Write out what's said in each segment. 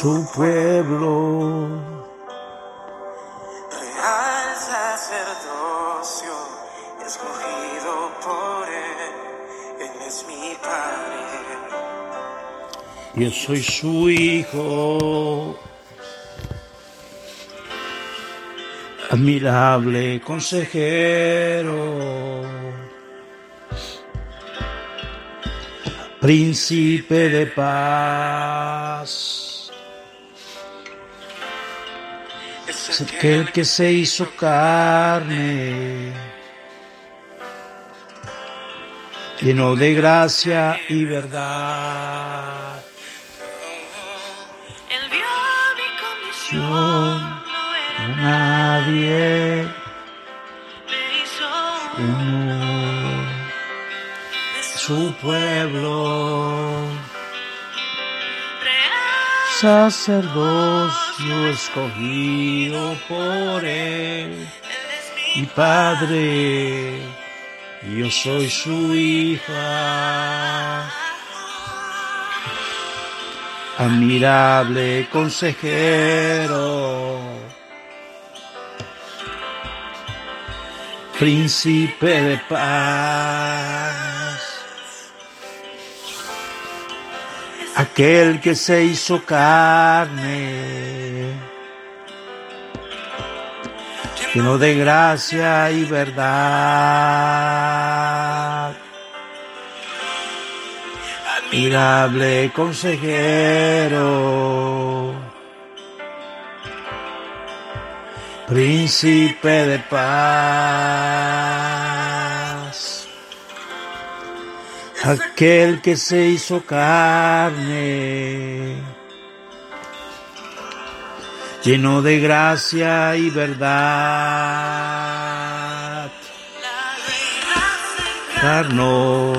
Su pueblo. real sacerdocio, escogido por él, él es mi padre. Yo soy su hijo. Admirable consejero. Príncipe de paz. Es aquel que se hizo carne. Lleno de gracia y verdad. Él vio mi condición, no Nadie me hizo su pueblo, sacerdocio escogido por él, mi padre, yo soy su hija. Admirable consejero, príncipe de paz, aquel que se hizo carne, lleno de gracia y verdad. Admirable consejero, príncipe de paz, aquel que se hizo carne, lleno de gracia y verdad, encarnó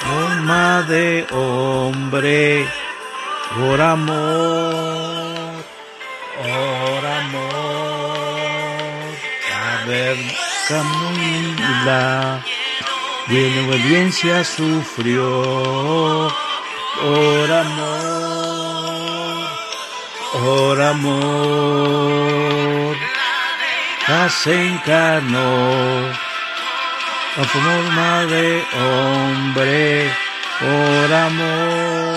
forma de hombre, por amor, por amor, la verdad humildad y en obediencia sufrió, por amor, por amor, la se encarnó la forma de hombre, por amor,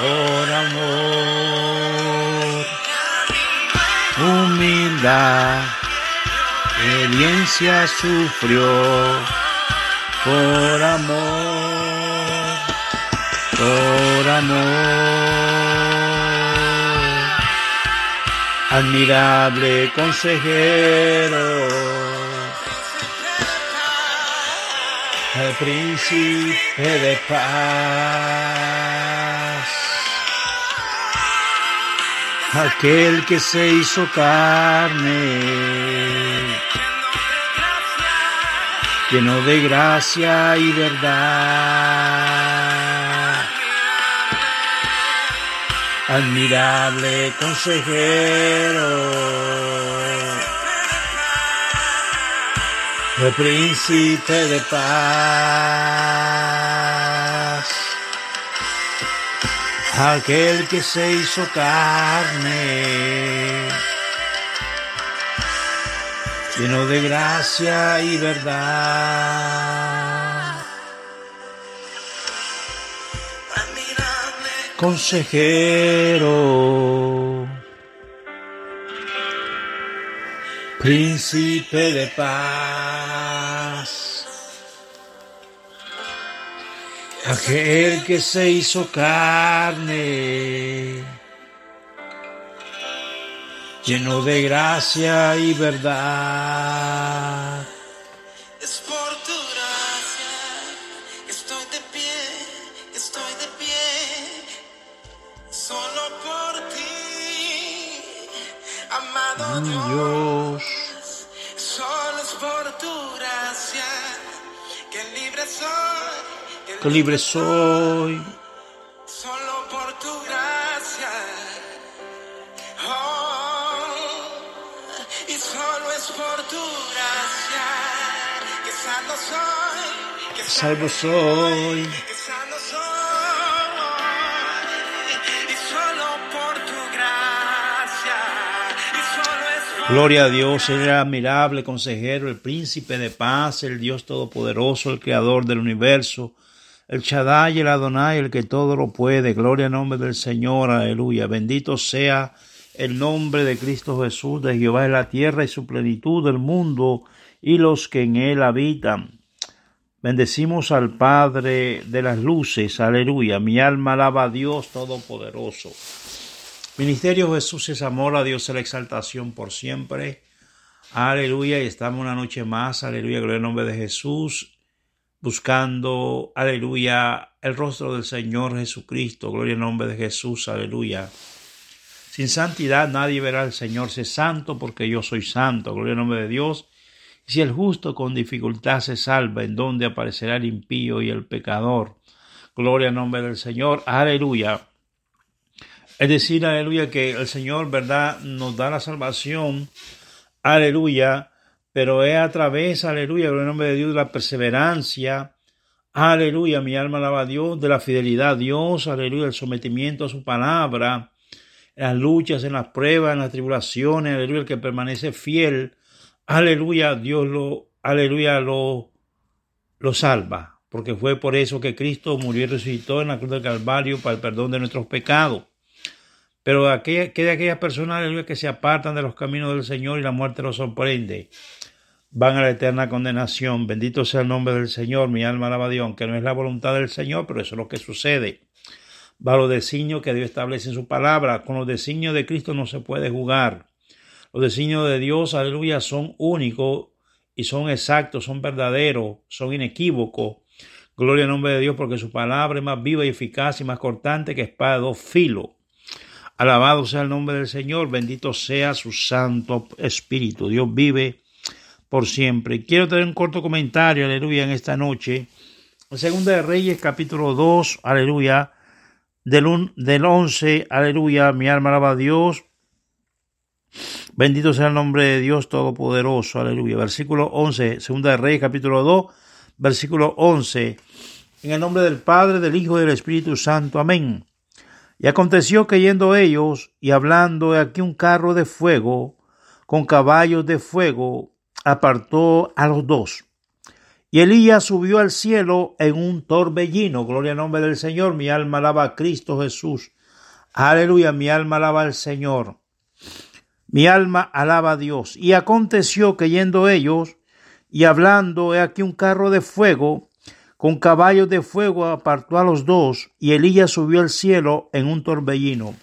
por amor, humildad, obediencia sufrió, por amor, por amor, admirable consejero. el príncipe de paz, aquel que se hizo carne, lleno de gracia y verdad, admirable consejero. el príncipe de paz, aquel que se hizo carne, lleno de gracia y verdad, consejero, príncipe de paz. aquel que se hizo carne, lleno de gracia y verdad. Es por tu gracia que estoy de pie, que estoy de pie. Solo por ti, amado Dios. Dios, Solo es por tu gracia que libre soy. que libre soy. Gloria a Dios, Él era admirable consejero, el príncipe de paz, el Dios todopoderoso, el creador del universo, el Shaddai, el Adonai, el que todo lo puede. Gloria al nombre del Señor, aleluya. Bendito sea el nombre de Cristo Jesús, de Jehová en la tierra y su plenitud del mundo y los que en él habitan. Bendecimos al Padre de las luces, aleluya. Mi alma alaba a Dios Todopoderoso. Ministerio Jesús es amor a Dios, es la exaltación por siempre. Aleluya, y estamos una noche más, aleluya, gloria al nombre de Jesús, buscando, aleluya, el rostro del Señor Jesucristo, gloria al nombre de Jesús, aleluya. Sin santidad nadie verá al Señor, sé santo porque yo soy santo, gloria al nombre de Dios. Si el justo con dificultad se salva, ¿en donde aparecerá el impío y el pecador? Gloria al nombre del Señor, aleluya. Es decir, aleluya, que el Señor, ¿verdad?, nos da la salvación, aleluya, pero es a través, aleluya, en el nombre de Dios, de la perseverancia, aleluya, mi alma alaba a Dios, de la fidelidad a Dios, aleluya, el sometimiento a su palabra, en las luchas, en las pruebas, en las tribulaciones, aleluya, el que permanece fiel, aleluya, Dios lo, aleluya, lo, lo salva, porque fue por eso que Cristo murió y resucitó en la cruz del Calvario para el perdón de nuestros pecados. Pero aquella, que de aquellas personas aleluya, que se apartan de los caminos del Señor y la muerte los sorprende, van a la eterna condenación. Bendito sea el nombre del Señor, mi alma alaba a Dios, aunque no es la voluntad del Señor, pero eso es lo que sucede. Va los designios que Dios establece en su palabra. Con los designios de Cristo no se puede jugar. Los designios de Dios, aleluya, son únicos y son exactos, son verdaderos, son inequívocos. Gloria al nombre de Dios, porque su palabra es más viva y eficaz y más cortante que espada de dos filos. Alabado sea el nombre del Señor, bendito sea su Santo Espíritu. Dios vive por siempre. Quiero tener un corto comentario, aleluya, en esta noche. Segunda de Reyes, capítulo 2, aleluya, del, un, del 11, aleluya, mi alma alaba a Dios. Bendito sea el nombre de Dios Todopoderoso, aleluya. Versículo 11, Segunda de Reyes, capítulo 2, versículo 11. En el nombre del Padre, del Hijo y del Espíritu Santo. Amén. Y aconteció que yendo ellos y hablando aquí un carro de fuego con caballos de fuego, apartó a los dos. Y Elías subió al cielo en un torbellino. Gloria al nombre del Señor. Mi alma alaba a Cristo Jesús. Aleluya. Mi alma alaba al Señor. Mi alma alaba a Dios. Y aconteció que yendo ellos y hablando he aquí un carro de fuego con caballos de fuego apartó a los dos, y Elías subió al cielo en un torbellino.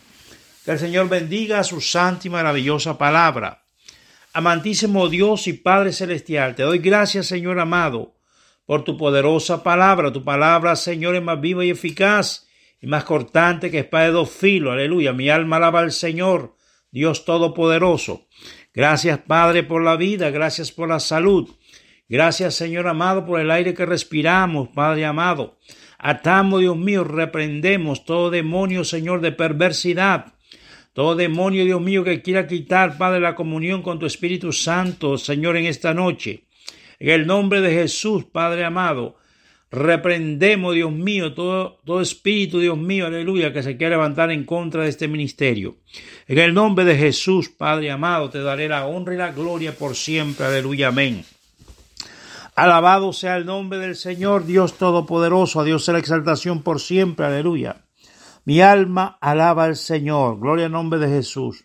Que el Señor bendiga su santa y maravillosa palabra. Amantísimo Dios y Padre Celestial, te doy gracias, Señor amado, por tu poderosa palabra. Tu palabra, Señor, es más viva y eficaz y más cortante que espada de dos filos. Aleluya. Mi alma alaba al Señor, Dios Todopoderoso. Gracias, Padre, por la vida. Gracias por la salud. Gracias, Señor amado, por el aire que respiramos, Padre amado. Atamos, Dios mío, reprendemos todo demonio, Señor, de perversidad. Todo demonio, Dios mío, que quiera quitar, Padre, la comunión con tu Espíritu Santo, Señor, en esta noche. En el nombre de Jesús, Padre amado, reprendemos, Dios mío, todo, todo espíritu, Dios mío, aleluya, que se quiera levantar en contra de este ministerio. En el nombre de Jesús, Padre amado, te daré la honra y la gloria por siempre, aleluya, amén. Alabado sea el nombre del Señor, Dios Todopoderoso, a Dios sea la exaltación por siempre, aleluya. Mi alma alaba al Señor, gloria al nombre de Jesús.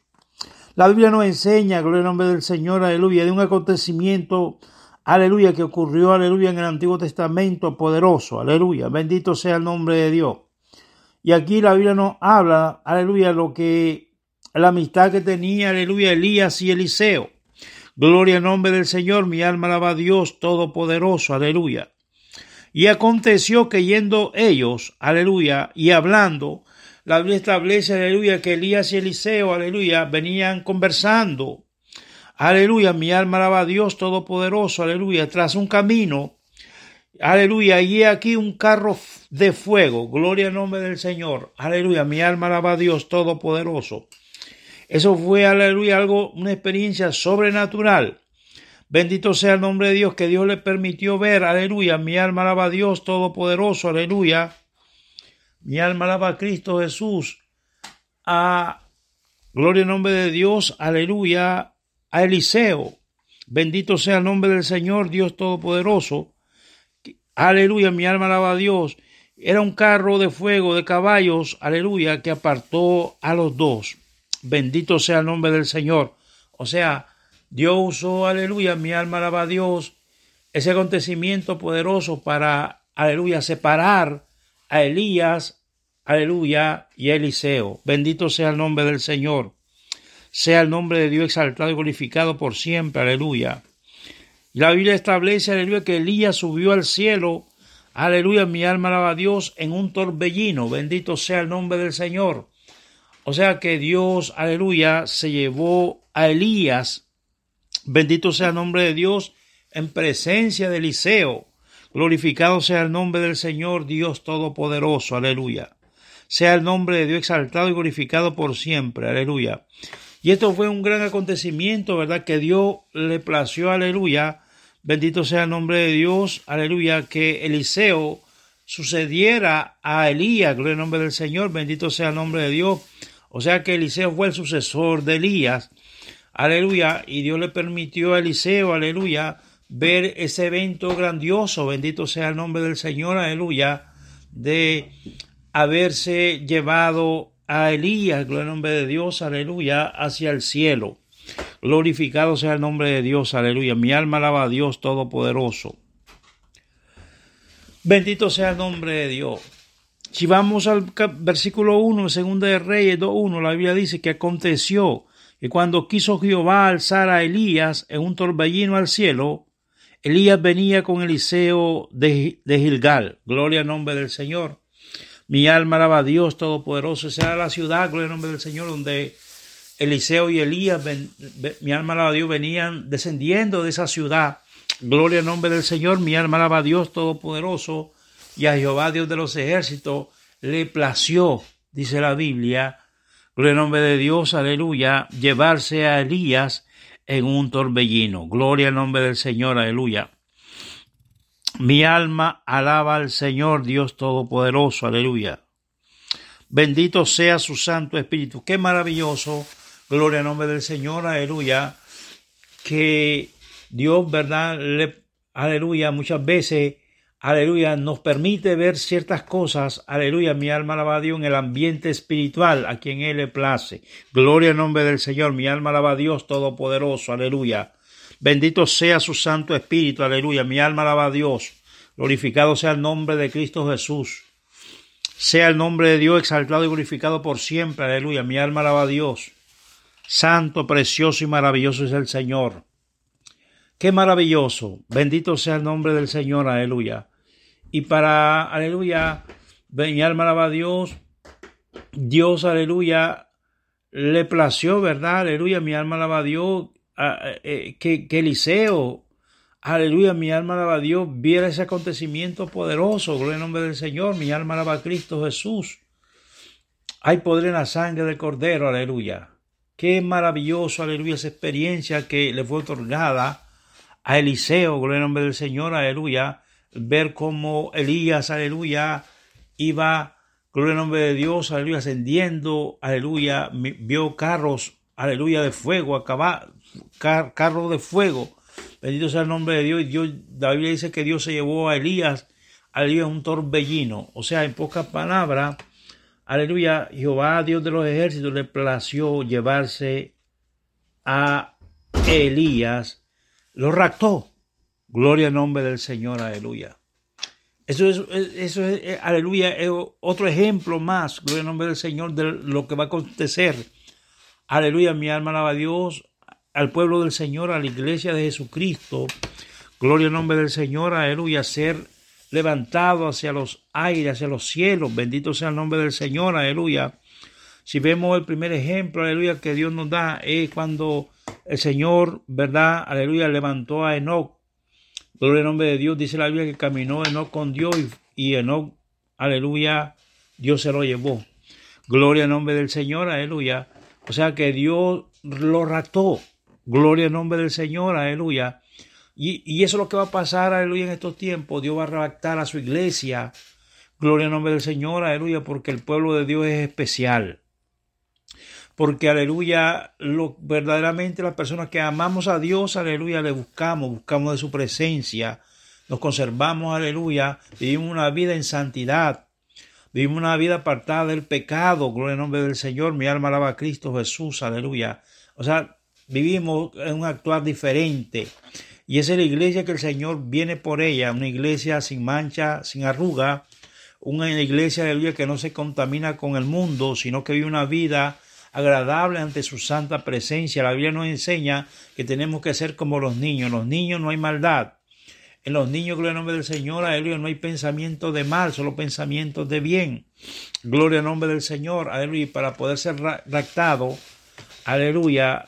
La Biblia nos enseña, gloria al nombre del Señor, aleluya, de un acontecimiento, aleluya, que ocurrió, aleluya, en el Antiguo Testamento poderoso, aleluya, bendito sea el nombre de Dios. Y aquí la Biblia nos habla, aleluya, lo que la amistad que tenía, aleluya, Elías y Eliseo. Gloria al nombre del Señor, mi alma alaba a Dios Todopoderoso, aleluya. Y aconteció que yendo ellos, aleluya, y hablando, la Biblia establece, aleluya, que Elías y Eliseo, aleluya, venían conversando. Aleluya, mi alma alaba a Dios Todopoderoso, aleluya, tras un camino. Aleluya, y aquí un carro de fuego. Gloria al nombre del Señor. Aleluya, mi alma alaba a Dios Todopoderoso. Eso fue, aleluya, algo, una experiencia sobrenatural. Bendito sea el nombre de Dios que Dios le permitió ver. Aleluya. Mi alma alaba a Dios Todopoderoso. Aleluya. Mi alma alaba a Cristo Jesús. A gloria en nombre de Dios. Aleluya. A Eliseo. Bendito sea el nombre del Señor, Dios Todopoderoso. Aleluya. Mi alma alaba a Dios. Era un carro de fuego, de caballos. Aleluya. Que apartó a los dos. Bendito sea el nombre del Señor. O sea, Dios usó, aleluya, mi alma alaba a Dios, ese acontecimiento poderoso para, aleluya, separar a Elías, aleluya, y a Eliseo. Bendito sea el nombre del Señor. Sea el nombre de Dios exaltado y glorificado por siempre, aleluya. La Biblia establece, aleluya, que Elías subió al cielo, aleluya, mi alma alaba a Dios en un torbellino. Bendito sea el nombre del Señor. O sea que Dios, aleluya, se llevó a Elías, bendito sea el nombre de Dios, en presencia de Eliseo. Glorificado sea el nombre del Señor Dios Todopoderoso, aleluya. Sea el nombre de Dios exaltado y glorificado por siempre, aleluya. Y esto fue un gran acontecimiento, ¿verdad? Que Dios le plació, aleluya. Bendito sea el nombre de Dios, aleluya, que Eliseo sucediera a Elías, gloria al nombre del Señor, bendito sea el nombre de Dios o sea que Eliseo fue el sucesor de Elías. Aleluya. Y Dios le permitió a Eliseo, aleluya, ver ese evento grandioso. Bendito sea el nombre del Señor, aleluya, de haberse llevado a Elías, gloria al nombre de Dios, aleluya, hacia el cielo. Glorificado sea el nombre de Dios, aleluya. Mi alma alaba a Dios Todopoderoso. Bendito sea el nombre de Dios. Si vamos al versículo 1, segunda de Reyes 2.1, la Biblia dice que aconteció que cuando quiso Jehová alzar a Elías en un torbellino al cielo, Elías venía con Eliseo de, Gilgal. Gloria al nombre del Señor. Mi alma alaba a Dios Todopoderoso. Esa era la ciudad, gloria al nombre del Señor, donde Eliseo y Elías, mi alma alaba a Dios, venían descendiendo de esa ciudad. Gloria al nombre del Señor. Mi alma alaba a Dios Todopoderoso y a Jehová Dios de los ejércitos le plació, dice la Biblia, gloria al nombre de Dios, aleluya, llevarse a Elías en un torbellino. Gloria al nombre del Señor, aleluya. Mi alma alaba al Señor Dios Todopoderoso, aleluya. Bendito sea su Santo Espíritu. Qué maravilloso, gloria al nombre del Señor, aleluya, que Dios, ¿verdad? Le, aleluya, muchas veces aleluya, nos permite ver ciertas cosas, aleluya, mi alma alaba a Dios en el ambiente espiritual a quien Él le place. Gloria al nombre del Señor, mi alma alaba a Dios Todopoderoso, aleluya. Bendito sea su Santo Espíritu, aleluya, mi alma alaba a Dios. Glorificado sea el nombre de Cristo Jesús. Sea el nombre de Dios exaltado y glorificado por siempre, aleluya, mi alma alaba a Dios. Santo, precioso y maravilloso es el Señor. Qué maravilloso. Bendito sea el nombre del Señor. Aleluya. Y para, aleluya, mi alma alaba a Dios. Dios, aleluya, le plació, ¿verdad? Aleluya, mi alma alaba a Dios. Eh, que, Eliseo, aleluya, mi alma alaba a Dios, viera ese acontecimiento poderoso. Gloria al nombre del Señor. Mi alma alaba a Cristo Jesús. Hay poder en la sangre del Cordero, aleluya. Qué maravilloso, aleluya, esa experiencia que le fue otorgada a Eliseo, gloria al nombre del Señor, aleluya, ver cómo Elías, aleluya, iba, gloria al nombre de Dios, aleluya, ascendiendo, aleluya, vio carros, aleluya, de fuego, acaba, carro de fuego, bendito sea el nombre de Dios, y Dios, la Biblia dice que Dios se llevó a Elías, aleluya, un torbellino, o sea, en pocas palabras, aleluya, Jehová, Dios de los ejércitos, le plació llevarse a Elías, lo raptó. Gloria al nombre del Señor, aleluya. Eso es, eso es, aleluya, es otro ejemplo más, gloria al nombre del Señor, de lo que va a acontecer. Aleluya, mi alma alaba a Dios, al pueblo del Señor, a la iglesia de Jesucristo. Gloria al nombre del Señor, aleluya, ser levantado hacia los aires, hacia los cielos. Bendito sea el nombre del Señor, aleluya. Si vemos el primer ejemplo, aleluya, que Dios nos da, es cuando el Señor, ¿verdad? Aleluya, levantó a Enoch Gloria al nombre de Dios. Dice la Biblia que caminó Enoch con Dios y, Enoch, aleluya, Dios se lo llevó. Gloria al nombre del Señor, aleluya. O sea que Dios lo rató. Gloria al nombre del Señor, aleluya. Y, y, eso es lo que va a pasar, aleluya, en estos tiempos. Dios va a raptar a su iglesia. Gloria al nombre del Señor, aleluya, porque el pueblo de Dios es especial porque aleluya, lo, verdaderamente las personas que amamos a Dios, aleluya, le buscamos, buscamos de su presencia, nos conservamos, aleluya, vivimos una vida en santidad, vivimos una vida apartada del pecado, gloria al nombre del Señor, mi alma alaba a Cristo Jesús, aleluya. O sea, vivimos en un actuar diferente. Y esa es la iglesia que el Señor viene por ella, una iglesia sin mancha, sin arruga, una iglesia, aleluya, que no se contamina con el mundo, sino que vive una vida agradable ante su santa presencia. La Biblia nos enseña que tenemos que ser como los niños. Los niños no hay maldad. En los niños, gloria al nombre del Señor, aleluya, no hay pensamiento de mal, solo pensamientos de bien. Gloria al nombre del Señor, aleluya. Y para poder ser raptado, aleluya,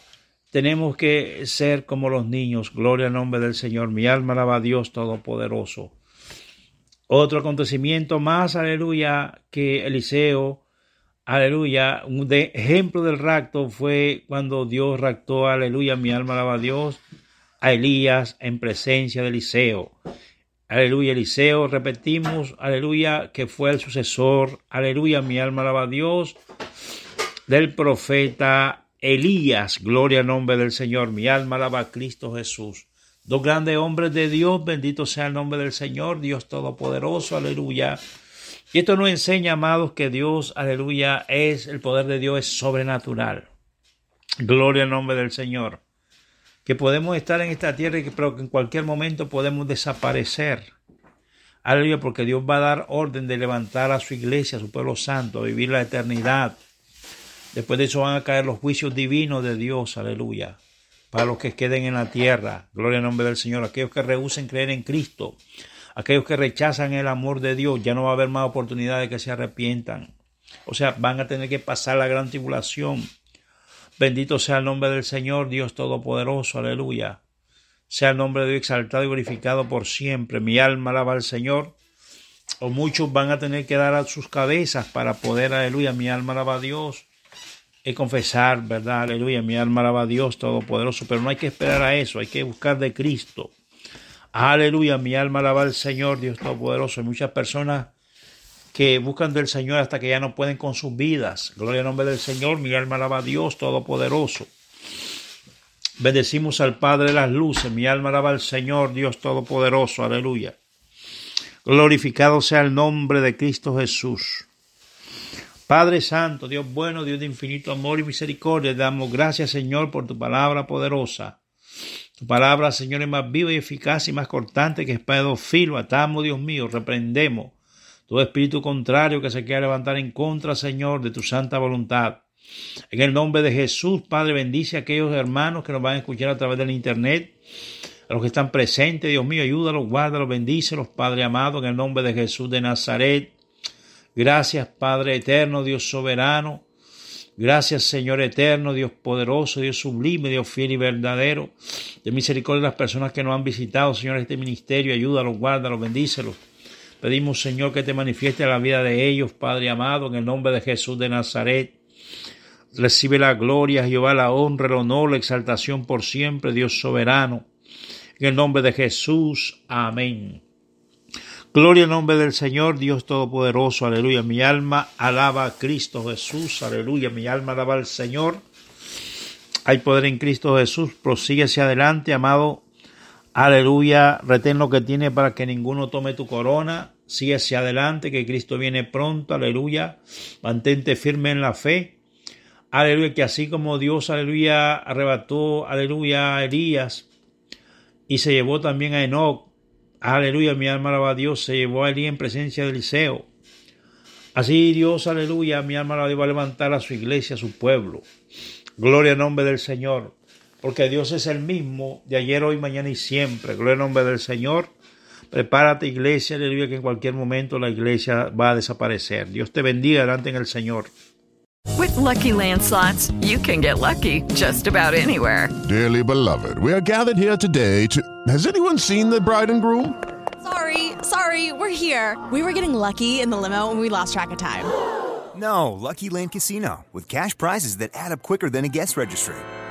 tenemos que ser como los niños. Gloria al nombre del Señor. Mi alma alaba a Dios Todopoderoso. Otro acontecimiento más, aleluya, que Eliseo Aleluya. Un ejemplo del rapto fue cuando Dios raptó, aleluya, mi alma alaba a Dios, a Elías en presencia de Eliseo. Aleluya, Eliseo, repetimos, aleluya, que fue el sucesor, aleluya, mi alma alaba a Dios, del profeta Elías. Gloria al nombre del Señor, mi alma alaba a Cristo Jesús. Dos grandes hombres de Dios, bendito sea el nombre del Señor, Dios Todopoderoso, aleluya. Y esto nos enseña, amados, que Dios, aleluya, es el poder de Dios es sobrenatural. Gloria al nombre del Señor. Que podemos estar en esta tierra, pero que en cualquier momento podemos desaparecer. Aleluya, porque Dios va a dar orden de levantar a su iglesia, a su pueblo santo, a vivir la eternidad. Después de eso van a caer los juicios divinos de Dios, aleluya, para los que queden en la tierra. Gloria al nombre del Señor. Aquellos que rehúsen creer en Cristo, aquellos que rechazan el amor de Dios, ya no va a haber más oportunidad de que se arrepientan. O sea, van a tener que pasar la gran tribulación. Bendito sea el nombre del Señor, Dios Todopoderoso, aleluya. Sea el nombre de Dios exaltado y glorificado por siempre. Mi alma alaba al Señor. O muchos van a tener que dar a sus cabezas para poder, aleluya, mi alma alaba a Dios. Y confesar, ¿verdad? Aleluya, mi alma alaba a Dios Todopoderoso. Pero no hay que esperar a eso, hay que buscar de Cristo. Aleluya, mi alma alaba al Señor, Dios Todopoderoso. Hay muchas personas que buscan del Señor hasta que ya no pueden con sus vidas. Gloria al nombre del Señor, mi alma alaba a Dios Todopoderoso. Bendecimos al Padre de las luces, mi alma alaba al Señor, Dios Todopoderoso. Aleluya. Glorificado sea el nombre de Cristo Jesús. Padre Santo, Dios bueno, Dios de infinito amor y misericordia, damos gracias, Señor, por tu palabra poderosa. Tu palabra, Señor, es más viva y eficaz y más cortante que espada de filo. Atamos, Dios mío, reprendemos todo espíritu contrario que se quiera levantar en contra, Señor, de tu santa voluntad. En el nombre de Jesús, Padre, bendice a aquellos hermanos que nos van a escuchar a través del Internet, a los que están presentes, Dios mío, ayúdalos, guárdalos, bendícelos, Padre amado, en el nombre de Jesús de Nazaret. Gracias, Padre eterno, Dios soberano. Gracias, Señor eterno, Dios poderoso, Dios sublime, Dios fiel y verdadero. De misericordia de las personas que nos han visitado, Señor, este ministerio, ayúdalos, guárdalos, bendícelos. Pedimos, Señor, que te manifieste la vida de ellos, Padre amado, en el nombre de Jesús de Nazaret. Recibe la gloria, Jehová, la honra, el honor, la exaltación por siempre, Dios soberano. En el nombre de Jesús. Amén. Gloria al nombre del Señor, Dios Todopoderoso, aleluya. Mi alma alaba a Cristo Jesús, aleluya. Mi alma alaba al Señor. Hay poder en Cristo Jesús, prosigue hacia adelante, amado. Aleluya, retén lo que tiene para que ninguno tome tu corona. Sigue hacia adelante, que Cristo viene pronto, aleluya. Mantente firme en la fe. Aleluya, que así como Dios, aleluya, arrebató, aleluya, a Elías y se llevó también a Enoch. Aleluya, mi alma alaba a Dios, se llevó a Elí en presencia de Eliseo. Así Dios, aleluya, mi alma alaba a Dios, va a levantar a su iglesia, a su pueblo. Gloria al nombre del Señor, porque Dios es el mismo de ayer, hoy, mañana y siempre. Gloria al nombre del Señor. Prepárate, iglesia, aleluya, que en cualquier momento la iglesia va a desaparecer. Dios te bendiga delante en el Señor. With lucky landslots, you can get lucky just about anywhere. Dearly beloved, we are gathered here today to. Has anyone seen the bride and groom? Sorry, sorry, we're here. We were getting lucky in the limo and we lost track of time. No, Lucky Land Casino, with cash prizes that add up quicker than a guest registry.